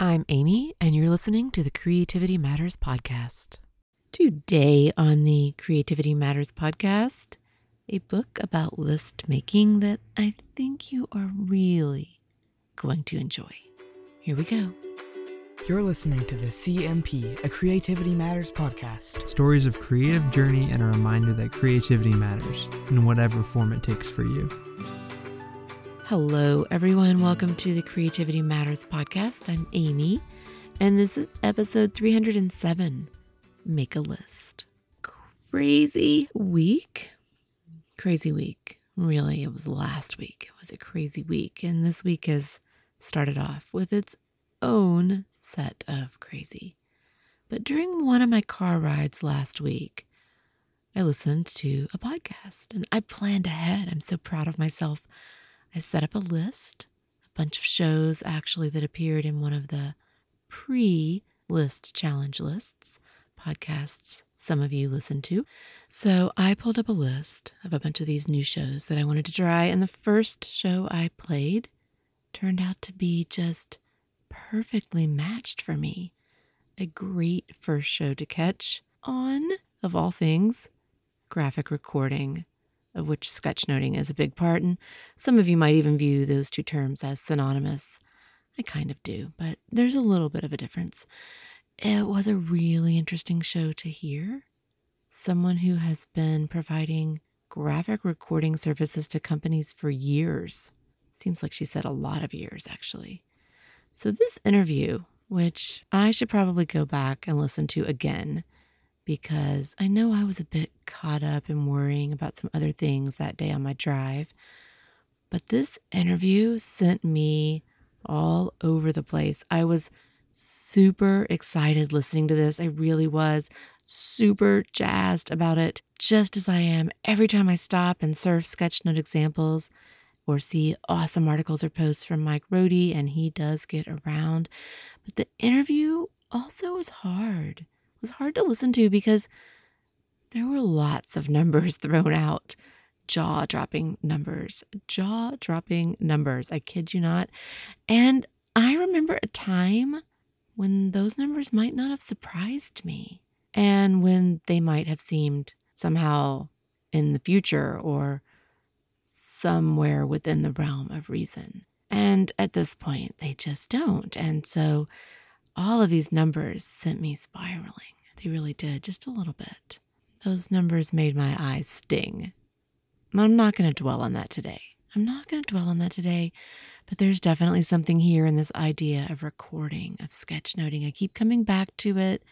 I'm Amy, and you're listening to the Creativity Matters podcast. Today on the Creativity Matters podcast, a book about list making that I think you are really going to enjoy. Here we go. You're listening to the CMP, a Creativity Matters podcast. Stories of creative journey and a reminder that creativity matters in whatever form it takes for you. Hello, everyone. Welcome to the Creativity Matters podcast. I'm Amy, and this is episode 307 Make a List. Crazy week. Crazy week. Really, it was last week. It was a crazy week. And this week has started off with its own set of crazy. But during one of my car rides last week, I listened to a podcast and I planned ahead. I'm so proud of myself. I set up a list, a bunch of shows actually that appeared in one of the pre list challenge lists, podcasts some of you listen to. So I pulled up a list of a bunch of these new shows that I wanted to try. And the first show I played turned out to be just perfectly matched for me. A great first show to catch on, of all things, graphic recording of which sketchnoting is a big part, and some of you might even view those two terms as synonymous. I kind of do, but there's a little bit of a difference. It was a really interesting show to hear. Someone who has been providing graphic recording services to companies for years. Seems like she said a lot of years, actually. So, this interview, which I should probably go back and listen to again because I know I was a bit caught up in worrying about some other things that day on my drive. But this interview sent me all over the place. I was super excited listening to this. I really was super jazzed about it, just as I am every time I stop and surf sketchnote examples or see awesome articles or posts from Mike Rohde, and he does get around. But the interview also was hard was hard to listen to because there were lots of numbers thrown out. Jaw dropping numbers, jaw dropping numbers. I kid you not. And I remember a time when those numbers might not have surprised me and when they might have seemed somehow in the future or somewhere within the realm of reason. And at this point, they just don't. And so all of these numbers sent me spiraling. They really did, just a little bit. Those numbers made my eyes sting. I'm not going to dwell on that today. I'm not going to dwell on that today, but there's definitely something here in this idea of recording, of sketchnoting. I keep coming back to it.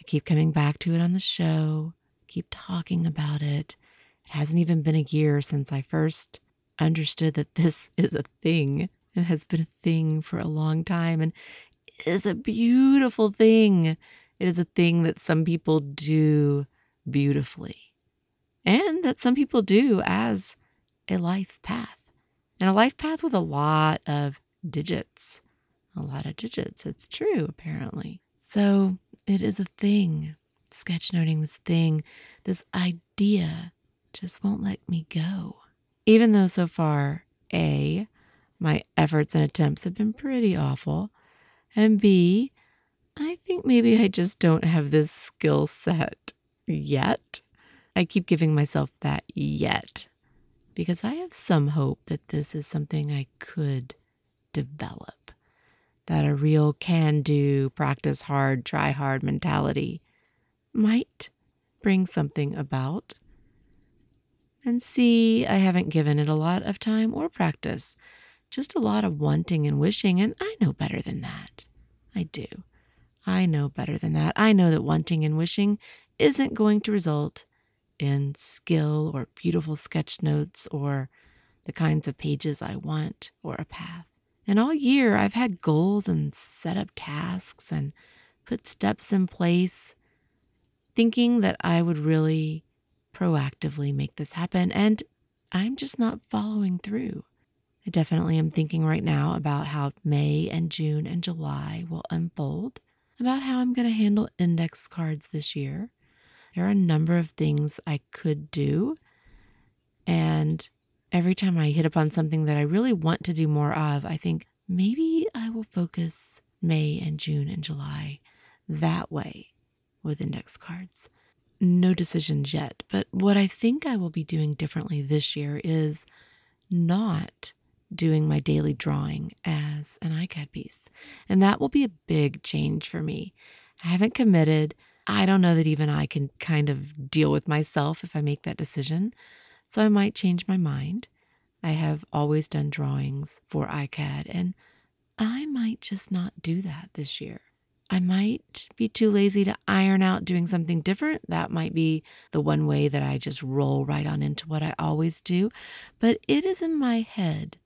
I keep coming back to it on the show, keep talking about it. It hasn't even been a year since I first understood that this is a thing. It has been a thing for a long time and is a beautiful thing. It is a thing that some people do beautifully and that some people do as a life path. And a life path with a lot of digits. A lot of digits. It's true, apparently. So it is a thing. Sketchnoting this thing, this idea just won't let me go. Even though so far, A, my efforts and attempts have been pretty awful, and B, I think maybe I just don't have this skill set yet. I keep giving myself that yet because I have some hope that this is something I could develop, that a real can do, practice hard, try hard mentality might bring something about. And see, I haven't given it a lot of time or practice just a lot of wanting and wishing, and I know better than that. I do. I know better than that. I know that wanting and wishing isn't going to result in skill or beautiful sketch notes or the kinds of pages I want or a path. And all year, I've had goals and set up tasks and put steps in place, thinking that I would really proactively make this happen. And I'm just not following through. I definitely am thinking right now about how May and June and July will unfold, about how I'm going to handle index cards this year. There are a number of things I could do. And every time I hit upon something that I really want to do more of, I think maybe I will focus May and June and July that way with index cards. No decisions yet, but what I think I will be doing differently this year is not doing my daily drawing as an iCAD piece. And that will be a big change for me. I haven't committed. I don't know that even I can kind of deal with myself if I make that decision. So I might change my mind. I have always done drawings for iCAD, and I might just not do that this year. I might be too lazy to iron out doing something different. That might be the one way that I just roll right on into what I always do. But it is in my head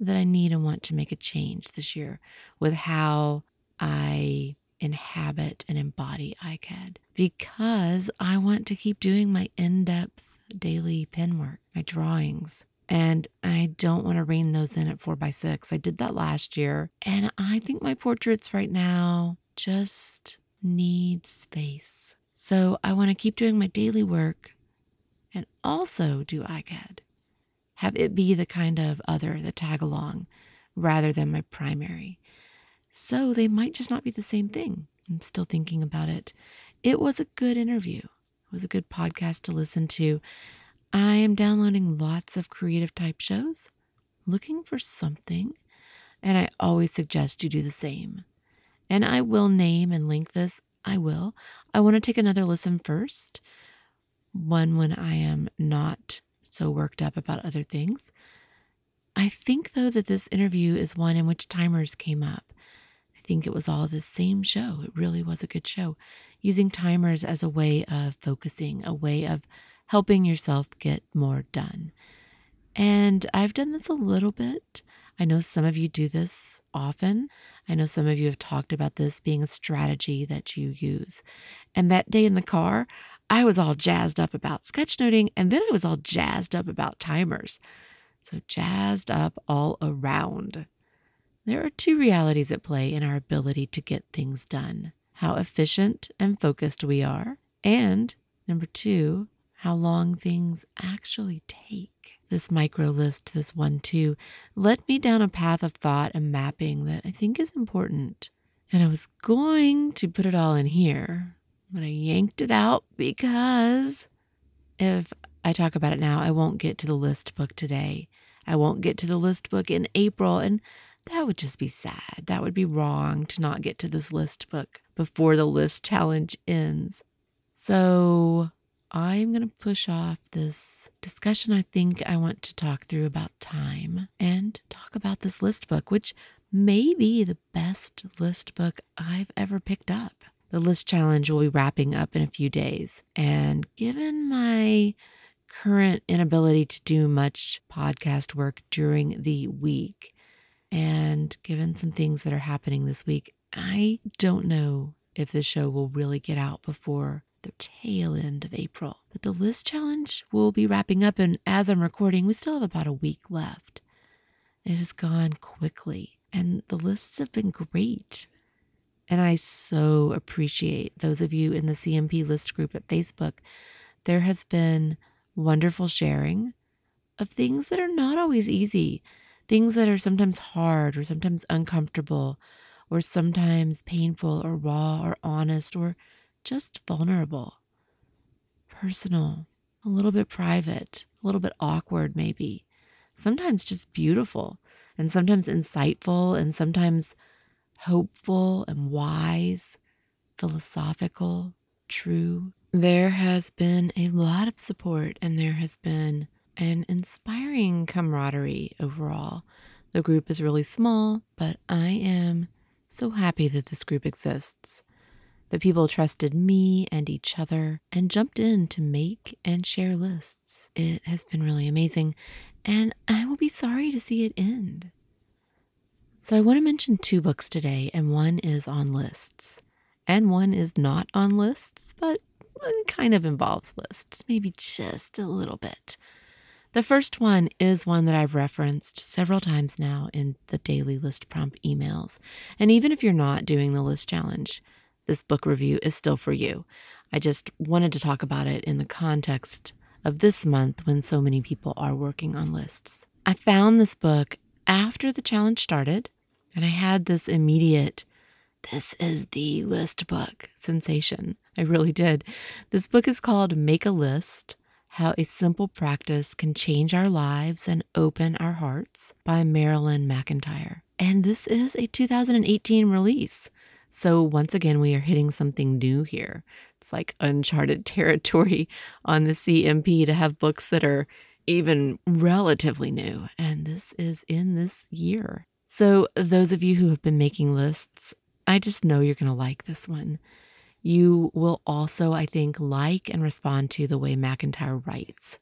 that I need and want to make a change this year with how I inhabit and embody iCAD because I want to keep doing my in depth daily pen work, my drawings. And I don't want to rein those in at four by six. I did that last year. And I think my portraits right now just need space. So I want to keep doing my daily work and also do iCAD. Have it be the kind of other, the tag along, rather than my primary. So they might just not be the same thing. I'm still thinking about it. It was a good interview. It was a good podcast to listen to. I am downloading lots of creative type shows, looking for something, and I always suggest you do the same. And I will name and link this. I will. I want to take another listen first, one when I am not so worked up about other things. I think, though, that this interview is one in which timers came up. I think it was all the same show. It really was a good show. Using timers as a way of focusing, a way of helping yourself get more done. And I've done this a little bit. I know some of you do this often. I know some of you have talked about this being a strategy that you use. And that day in the car, I was all jazzed up about sketchnoting, and then I was all jazzed up about timers. So, jazzed up all around. There are two realities at play in our ability to get things done how efficient and focused we are, and number two, how long things actually take. This micro list, this one, two, led me down a path of thought and mapping that I think is important. And I was going to put it all in here, but I yanked it out because if I talk about it now, I won't get to the list book today. I won't get to the list book in April. And that would just be sad. That would be wrong to not get to this list book before the list challenge ends. So I'm going to push off this discussion I think I want to talk through about time and talk about this list book, which may be the best list book I've ever picked up. The list challenge will be wrapping up in a few days. And given my current inability to do much podcast work during the week, and given some things that are happening this week, I don't know if this show will really get out before the tail end of April. But the list challenge will be wrapping up, and as I'm recording, we still have about a week left. It has gone quickly, and the lists have been great. And I so appreciate those of you in the CMP list group at Facebook. There has been wonderful sharing of things that are not always easy, things that are sometimes hard or sometimes uncomfortable or sometimes painful or raw or honest or just vulnerable, personal, a little bit private, a little bit awkward, maybe, sometimes just beautiful, and sometimes insightful, and sometimes hopeful and wise, philosophical, true. There has been a lot of support, and there has been an inspiring camaraderie overall. The group is really small, but I am so happy that this group exists The people trusted me and each other and jumped in to make and share lists. It has been really amazing, and I will be sorry to see it end. So, I want to mention two books today, and one is on lists, and one is not on lists, but kind of involves lists, maybe just a little bit. The first one is one that I've referenced several times now in the daily list prompt emails. And even if you're not doing the list challenge, this book review is still for you. I just wanted to talk about it in the context of this month when so many people are working on lists. I found this book after the challenge started, and I had this immediate this is the list book sensation. I really did. This book is called Make a List How a Simple Practice Can Change Our Lives and Open Our Hearts by Marilyn McEntyre. And this is a 2018 release. So, once again, we are hitting something new here. It's like uncharted territory on the CMP to have books that are even relatively new. And this is in this year. So, those of you who have been making lists, I just know you're going to like this one. You will also, I think, like and respond to the way McEntyre writes.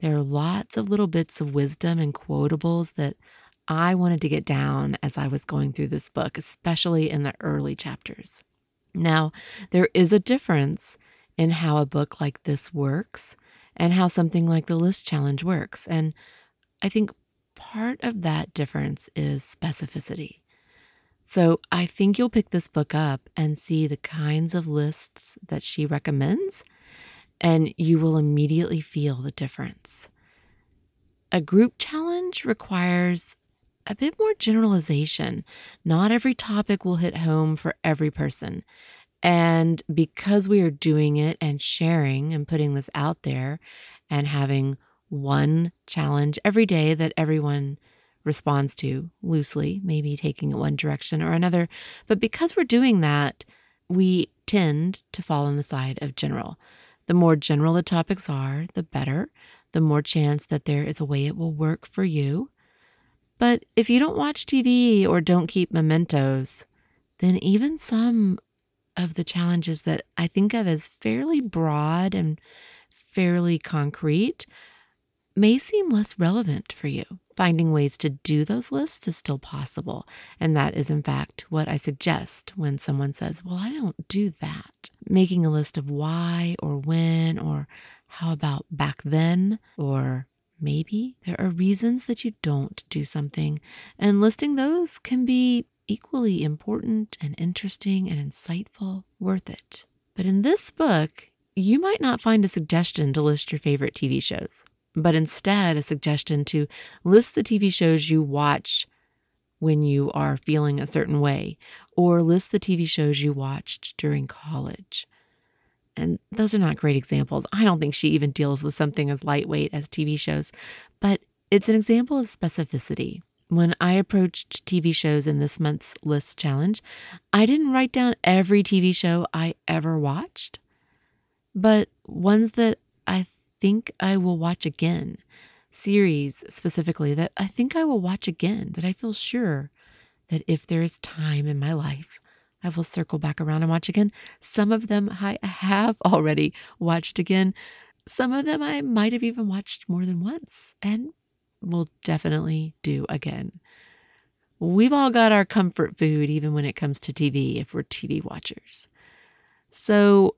There are lots of little bits of wisdom and quotables that I wanted to get down as I was going through this book, especially in the early chapters. Now, there is a difference in how a book like this works and how something like the list challenge works. And I think part of that difference is specificity. So I think you'll pick this book up and see the kinds of lists that she recommends, and you will immediately feel the difference. A group challenge requires a bit more generalization. Not every topic will hit home for every person. And because we are doing it and sharing and putting this out there and having one challenge every day that everyone responds to loosely, maybe taking it one direction or another. But because we're doing that, we tend to fall on the side of general. The more general the topics are, the better, the more chance that there is a way it will work for you. But if you don't watch TV or don't keep mementos, then even some of the challenges that I think of as fairly broad and fairly concrete may seem less relevant for you. Finding ways to do those lists is still possible. And that is, in fact, what I suggest when someone says, Well, I don't do that. Making a list of why or when or how about back then or maybe there are reasons that you don't do something. And listing those can be equally important and interesting and insightful, worth it. But in this book, you might not find a suggestion to list your favorite TV shows but instead a suggestion to list the TV shows you watch when you are feeling a certain way, or list the TV shows you watched during college. And those are not great examples. I don't think she even deals with something as lightweight as TV shows, but it's an example of specificity. When I approached TV shows in this month's list challenge, I didn't write down every TV show I ever watched, but ones that I think I will watch again. Series specifically that I think I will watch again, that I feel sure that if there is time in my life, I will circle back around and watch again. Some of them I have already watched again. Some of them I might have even watched more than once and will definitely do again. We've all got our comfort food, even when it comes to TV, if we're TV watchers. So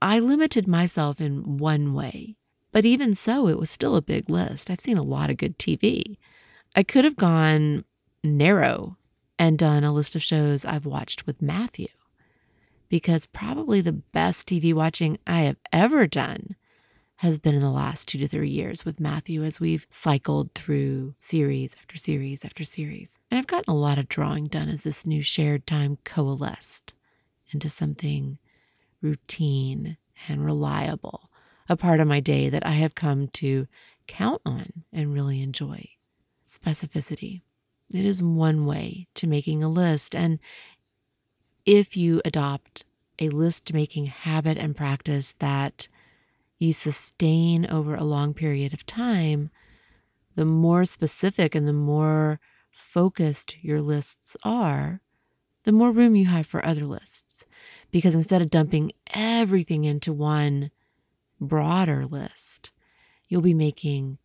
I limited myself in one way but even so, it was still a big list. I've seen a lot of good TV. I could have gone narrow and done a list of shows I've watched with Matthew, because probably the best TV watching I have ever done has been in the last two to three years with Matthew as we've cycled through series after series after series. And I've gotten a lot of drawing done as this new shared time coalesced into something routine and reliable a part of my day that I have come to count on and really enjoy. Specificity. It is one way to making a list. And if you adopt a list making habit and practice that you sustain over a long period of time, the more specific and the more focused your lists are, the more room you have for other lists. Because instead of dumping everything into one broader list, you'll be making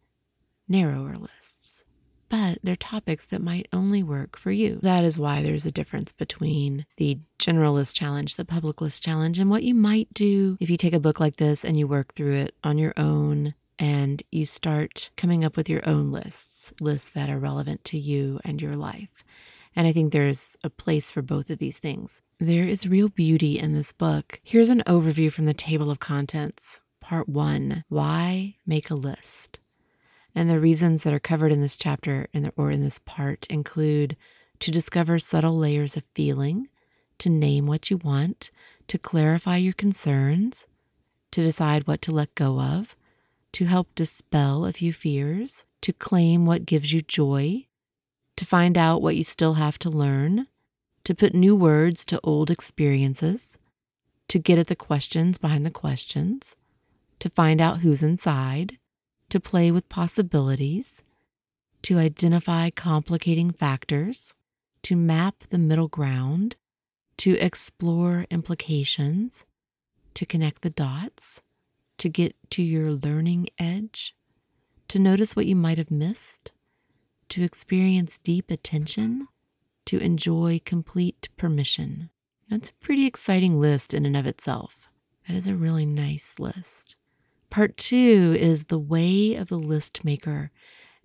narrower lists. But they're topics that might only work for you. That is why there's a difference between the general list challenge, the public list challenge, and what you might do if you take a book like this and you work through it on your own and you start coming up with your own lists, lists that are relevant to you and your life. And I think there's a place for both of these things. There is real beauty in this book. Here's an overview from the table of contents. Part one Why make a list? And the reasons that are covered in this chapter in the, or in this part include to discover subtle layers of feeling, to name what you want, to clarify your concerns, to decide what to let go of, to help dispel a few fears, to claim what gives you joy, to find out what you still have to learn, to put new words to old experiences, to get at the questions behind the questions, to find out who's inside, to play with possibilities, to identify complicating factors, to map the middle ground, to explore implications, to connect the dots, to get to your learning edge, to notice what you might have missed, to experience deep attention, to enjoy complete permission. That's a pretty exciting list in and of itself. That is a really nice list. Part two is the way of the list maker.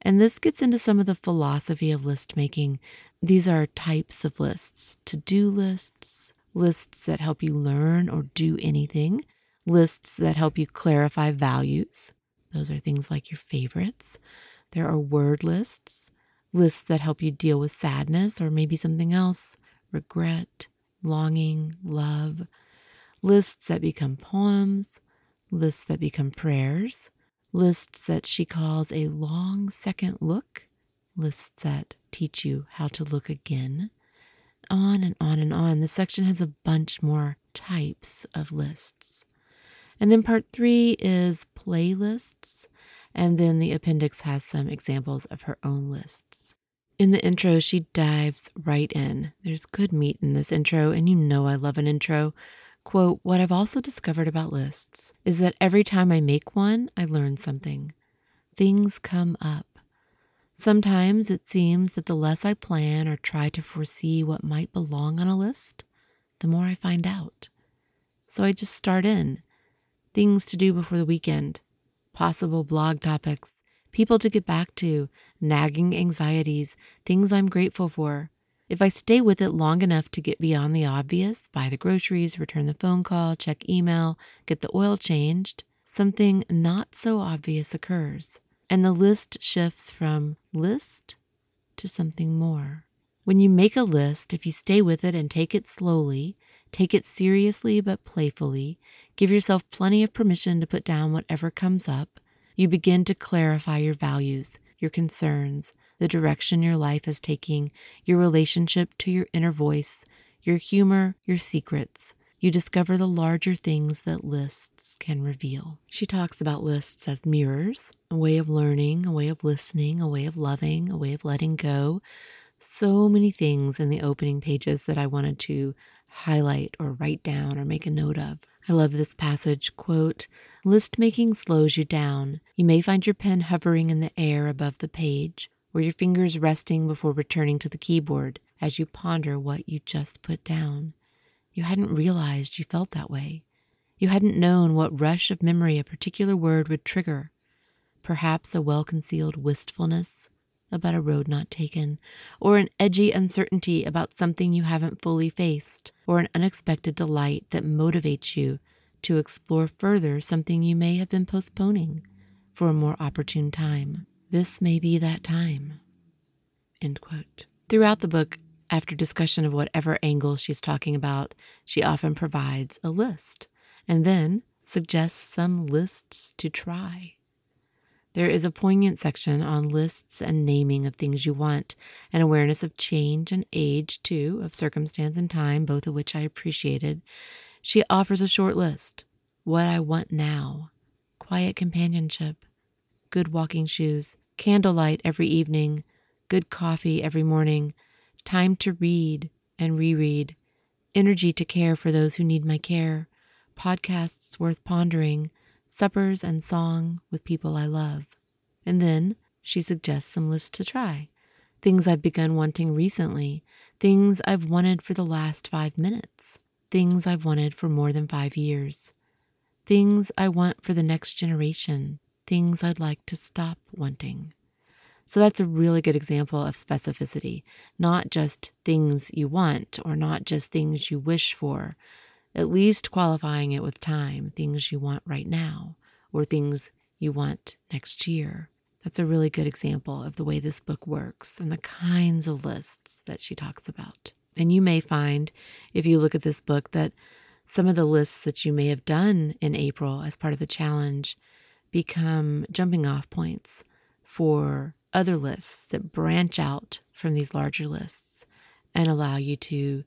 And this gets into some of the philosophy of list making. These are types of lists to do lists, lists that help you learn or do anything, lists that help you clarify values. Those are things like your favorites. There are word lists, lists that help you deal with sadness or maybe something else, regret, longing, love, lists that become poems, lists that become prayers, lists that she calls a long second look, lists that teach you how to look again, on and on and on. This section has a bunch more types of lists. And then part three is playlists. And then the appendix has some examples of her own lists. In the intro, she dives right in. There's good meat in this intro, and you know I love an intro. Quote, What I've also discovered about lists is that every time I make one, I learn something. Things come up. Sometimes it seems that the less I plan or try to foresee what might belong on a list, the more I find out. So I just start in things to do before the weekend, possible blog topics, people to get back to, nagging anxieties, things I'm grateful for. If I stay with it long enough to get beyond the obvious, buy the groceries, return the phone call, check email, get the oil changed, something not so obvious occurs. And the list shifts from list to something more. When you make a list, if you stay with it and take it slowly, take it seriously but playfully, give yourself plenty of permission to put down whatever comes up, you begin to clarify your values, your concerns, the direction your life is taking, your relationship to your inner voice, your humor, your secrets. You discover the larger things that lists can reveal. She talks about lists as mirrors, a way of learning, a way of listening, a way of loving, a way of letting go. So many things in the opening pages that I wanted to highlight or write down or make a note of. I love this passage. Quote, List making slows you down. You may find your pen hovering in the air above the page, or your fingers resting before returning to the keyboard as you ponder what you just put down. You hadn't realized you felt that way. You hadn't known what rush of memory a particular word would trigger. Perhaps a well concealed wistfulness about a road not taken, or an edgy uncertainty about something you haven't fully faced, or an unexpected delight that motivates you to explore further something you may have been postponing for a more opportune time. This may be that time. End quote. Throughout the book, after discussion of whatever angle she's talking about, she often provides a list and then suggests some lists to try. There is a poignant section on lists and naming of things you want, and awareness of change and age, too, of circumstance and time, both of which I appreciated. She offers a short list what I want now, quiet companionship, good walking shoes, candlelight every evening, good coffee every morning, time to read and reread, energy to care for those who need my care, podcasts worth pondering, suppers and song with people I love. And then she suggests some lists to try things I've begun wanting recently, things I've wanted for the last five minutes, things I've wanted for more than five years, things I want for the next generation, things I'd like to stop wanting. So that's a really good example of specificity, not just things you want or not just things you wish for, at least qualifying it with time, things you want right now or things you want next year. That's a really good example of the way this book works and the kinds of lists that she talks about. And you may find, if you look at this book, that some of the lists that you may have done in April as part of the challenge become jumping off points for other lists that branch out from these larger lists and allow you to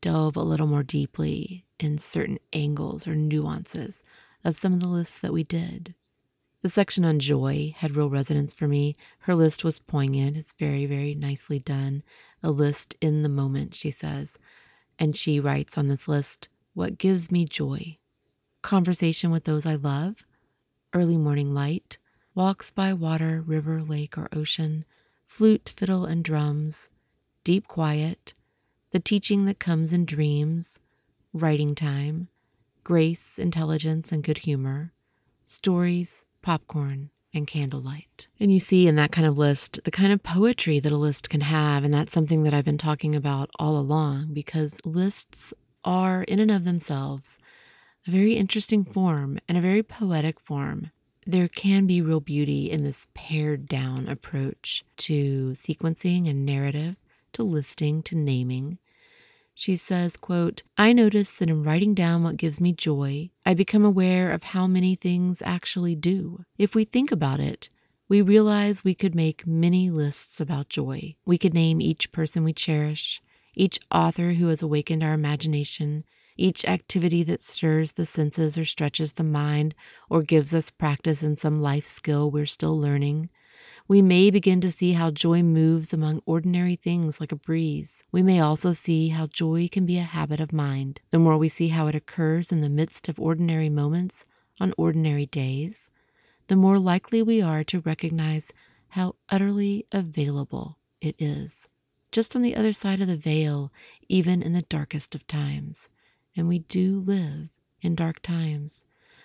delve a little more deeply in certain angles or nuances of some of the lists that we did. The section on joy had real resonance for me. Her list was poignant. It's very, very nicely done. A list in the moment, she says. And she writes on this list what gives me joy conversation with those I love, early morning light, walks by water, river, lake, or ocean, flute, fiddle, and drums, deep quiet, the teaching that comes in dreams, writing time, grace, intelligence, and good humor, stories, popcorn, and candlelight. And you see in that kind of list the kind of poetry that a list can have. And that's something that I've been talking about all along because lists are, in and of themselves, a very interesting form and a very poetic form. There can be real beauty in this pared down approach to sequencing and narrative, to listing, to naming. She says, quote, I notice that in writing down what gives me joy, I become aware of how many things actually do. If we think about it, we realize we could make many lists about joy. We could name each person we cherish, each author who has awakened our imagination, each activity that stirs the senses or stretches the mind or gives us practice in some life skill we're still learning. We may begin to see how joy moves among ordinary things like a breeze. We may also see how joy can be a habit of mind. The more we see how it occurs in the midst of ordinary moments on ordinary days, the more likely we are to recognize how utterly available it is. Just on the other side of the veil, even in the darkest of times. And we do live in dark times.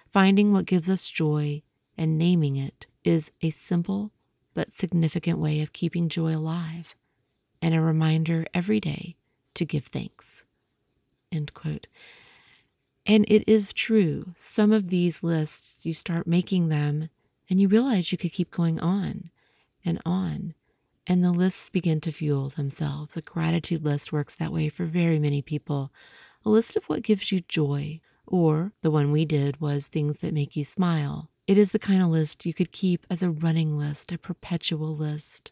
Finding what gives us joy and naming it is a simple but significant way of keeping joy alive and a reminder every day to give thanks. End quote. And it is true. Some of these lists, you start making them and you realize you could keep going on and on. And the lists begin to fuel themselves. A gratitude list works that way for very many people. A list of what gives you joy, or the one we did was things that make you smile, it is the kind of list you could keep as a running list, a perpetual list.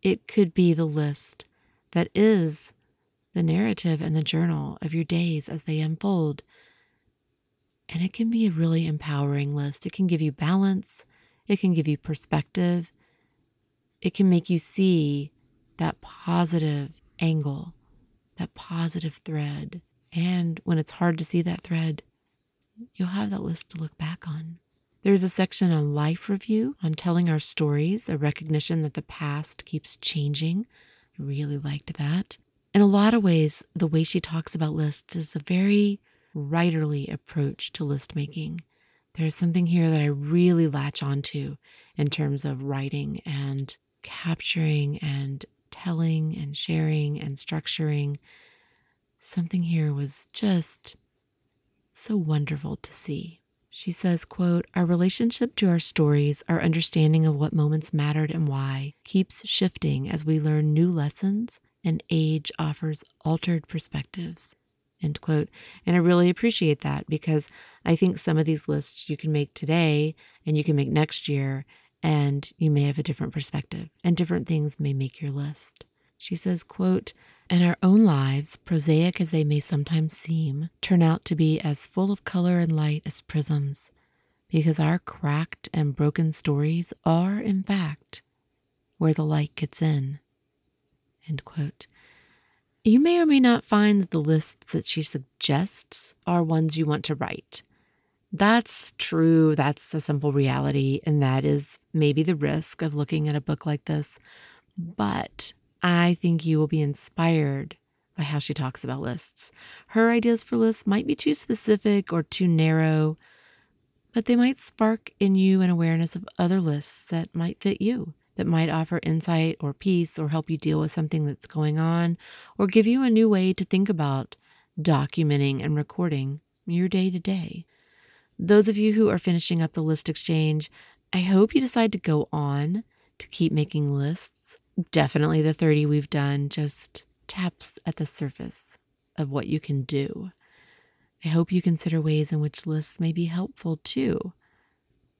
It could be the list that is the narrative and the journal of your days as they unfold. And it can be a really empowering list. It can give you balance, it can give you perspective, it can make you see that positive angle, that positive thread. And when it's hard to see that thread, you'll have that list to look back on. There's a section on life review, on telling our stories, a recognition that the past keeps changing. I really liked that. In a lot of ways, the way she talks about lists is a very writerly approach to list making. There's something here that I really latch onto in terms of writing and capturing and telling and sharing and structuring. Something here was just so wonderful to see. She says, quote, Our relationship to our stories, our understanding of what moments mattered and why, keeps shifting as we learn new lessons and age offers altered perspectives. End quote. And I really appreciate that because I think some of these lists you can make today and you can make next year, and you may have a different perspective, and different things may make your list. She says, quote, and our own lives, prosaic as they may sometimes seem, turn out to be as full of color and light as prisms, because our cracked and broken stories are, in fact, where the light gets in. You may or may not find that the lists that she suggests are ones you want to write. That's true. That's a simple reality. And that is maybe the risk of looking at a book like this. But I think you will be inspired by how she talks about lists. Her ideas for lists might be too specific or too narrow, but they might spark in you an awareness of other lists that might fit you, that might offer insight or peace or help you deal with something that's going on, or give you a new way to think about documenting and recording your day to day. Those of you who are finishing up the list exchange, I hope you decide to go on to keep making lists definitely the 30 we've done just taps at the surface of what you can do. I hope you consider ways in which lists may be helpful too,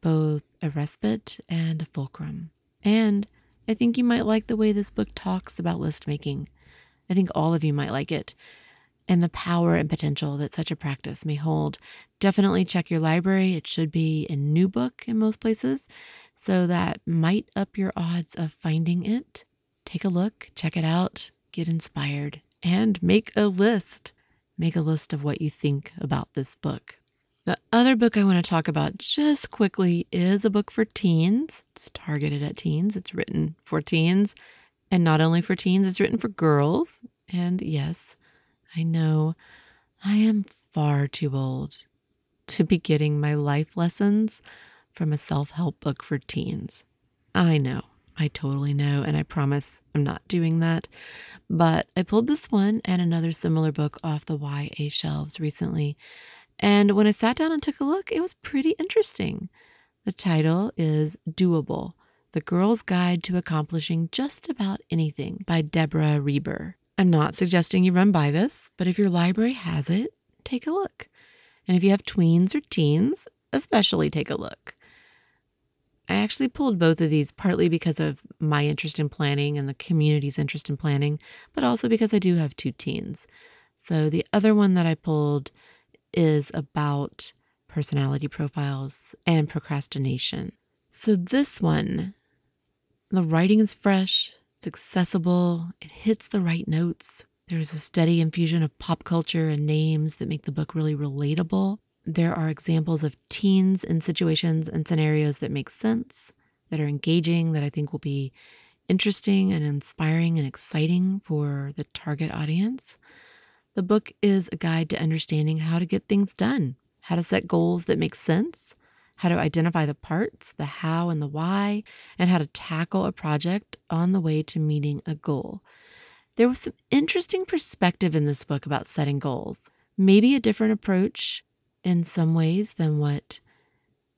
both a respite and a fulcrum. And I think you might like the way this book talks about list making. I think all of you might like it and the power and potential that such a practice may hold. Definitely check your library. It should be a new book in most places, so that might up your odds of finding it. Take a look, check it out, get inspired, and make a list. Make a list of what you think about this book. The other book I want to talk about just quickly is a book for teens. It's targeted at teens, it's written for teens. And not only for teens, it's written for girls. And yes, I know I am far too old to be getting my life lessons from a self help book for teens. I know, I totally know, and I promise I'm not doing that. But I pulled this one and another similar book off the YA shelves recently. And when I sat down and took a look, it was pretty interesting. The title is Doable The Girl's Guide to Accomplishing Just About Anything by Deborah Reber. I'm not suggesting you run by this, but if your library has it, take a look. And if you have tweens or teens, especially take a look. I actually pulled both of these partly because of my interest in planning and the community's interest in planning, but also because I do have two teens. So the other one that I pulled is about personality profiles and procrastination. So this one, the writing is fresh, it's accessible, it hits the right notes. There's a steady infusion of pop culture and names that make the book really relatable. There are examples of teens in situations and scenarios that make sense, that are engaging, that I think will be interesting and inspiring and exciting for the target audience. The book is a guide to understanding how to get things done, how to set goals that make sense, how to identify the parts, the how and the why, and how to tackle a project on the way to meeting a goal. There was some interesting perspective in this book about setting goals, maybe a different approach in some ways than what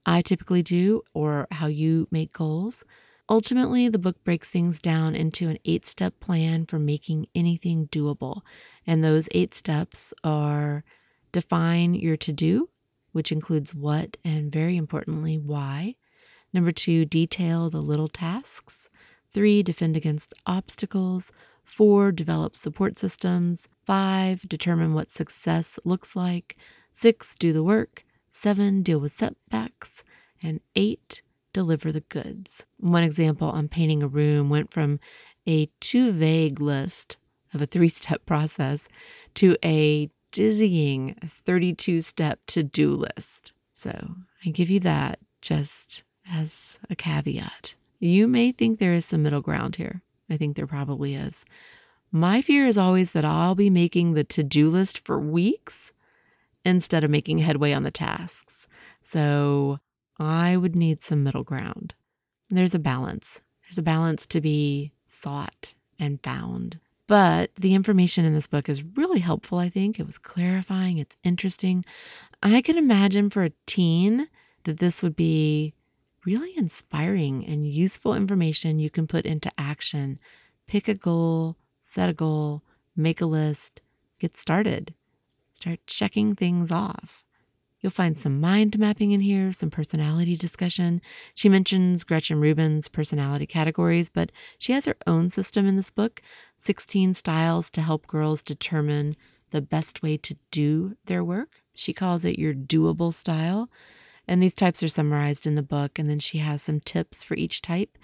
I typically do or how you make goals. Ultimately, the book breaks things down into an eight step plan for making anything doable. And those eight steps are define your to do, which includes what and very importantly, why. Number two, detail the little tasks. Three, defend against obstacles. Four, develop support systems. Five, determine what success looks like. Six, do the work. Seven, deal with setbacks. And eight, deliver the goods. One example on painting a room went from a too vague list of a three step process to a dizzying 32 step to do list. So I give you that just as a caveat. You may think there is some middle ground here. I think there probably is. My fear is always that I'll be making the to do list for weeks instead of making headway on the tasks. So I would need some middle ground. There's a balance. There's a balance to be sought and found. But the information in this book is really helpful, I think. It was clarifying, it's interesting. I can imagine for a teen that this would be really inspiring and useful information you can put into action. Pick a goal, set a goal, make a list, get started, start checking things off. You'll find some mind mapping in here, some personality discussion. She mentions Gretchen Rubin's personality categories, but she has her own system in this book 16 styles to help girls determine the best way to do their work. She calls it your doable style. And these types are summarized in the book. And then she has some tips for each type.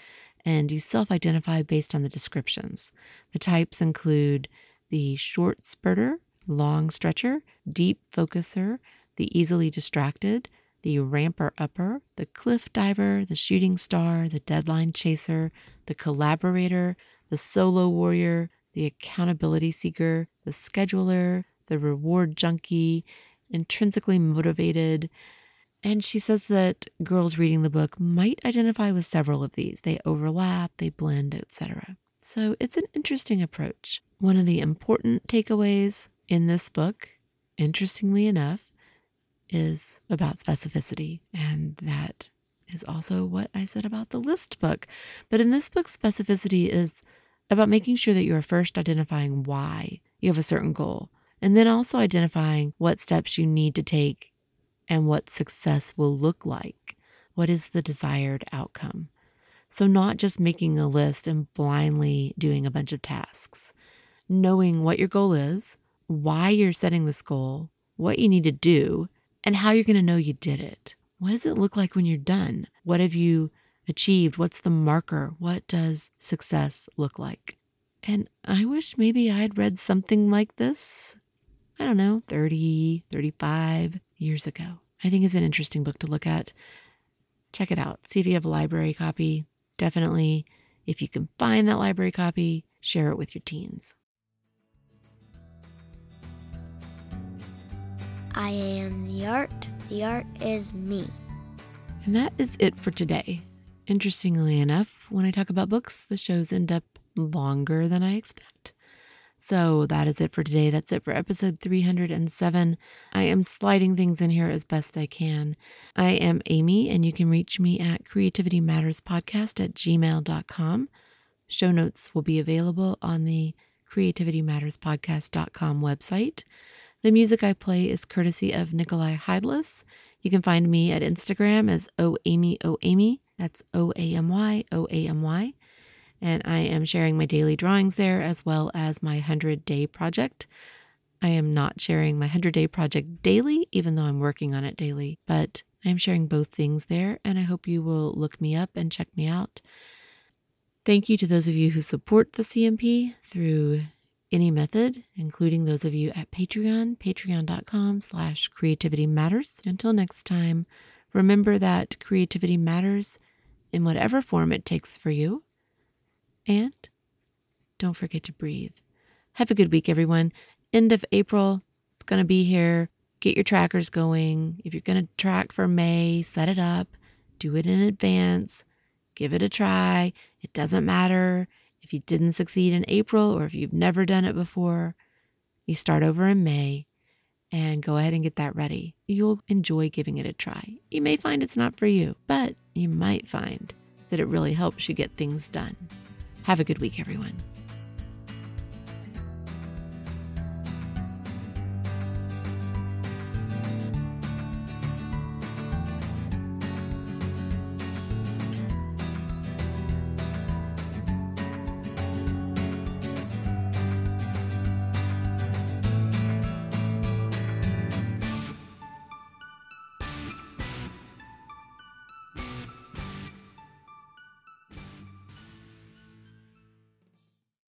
And you self identify based on the descriptions. The types include the short spurter, long stretcher, deep focuser, the easily distracted, the ramper upper, the cliff diver, the shooting star, the deadline chaser, the collaborator, the solo warrior, the accountability seeker, the scheduler, the reward junkie, intrinsically motivated. And she says that girls reading the book might identify with several of these. They overlap, they blend, etc. So it's an interesting approach. One of the important takeaways in this book, interestingly enough, is about specificity. And that is also what I said about the list book. But in this book, specificity is about making sure that you're first identifying why you have a certain goal, and then also identifying what steps you need to take and what success will look like. What is the desired outcome? So, not just making a list and blindly doing a bunch of tasks, knowing what your goal is, why you're setting this goal, what you need to do, and how you're going to know you did it. What does it look like when you're done? What have you achieved? What's the marker? What does success look like? And I wish maybe I'd read something like this, I don't know, 30, 35 years ago. I think it's an interesting book to look at. Check it out. See if you have a library copy. Definitely, if you can find that library copy, share it with your teens. I am the art, the art is me. And that is it for today. Interestingly enough, when I talk about books, the shows end up longer than I expect. So that is it for today. That's it for episode 307. I am sliding things in here as best I can. I am Amy, and you can reach me at creativitymatterspodcast at gmail.com. Show notes will be available on the creativitymatterspodcast.com website. The music I play is courtesy of Nicolai Heidlas. You can find me at Instagram as O Amy O Amy. That's O A M Y O A M Y. And I am sharing my daily drawings there as well as my 100 day project. I am not sharing my 100 day project daily, even though I'm working on it daily, but I'm sharing both things there. And I hope you will look me up and check me out. Thank you to those of you who support the CMP through any method, including those of you at Patreon, patreon.com slash creativity matters. Until next time, remember that creativity matters in whatever form it takes for you. And don't forget to breathe. Have a good week, everyone. End of April, it's going to be here. Get your trackers going. If you're going to track for May, set it up, do it in advance, give it a try. It doesn't matter if you didn't succeed in April or if you've never done it before, you start over in May and go ahead and get that ready. You'll enjoy giving it a try. You may find it's not for you, but you might find that it really helps you get things done. Have a good week, everyone.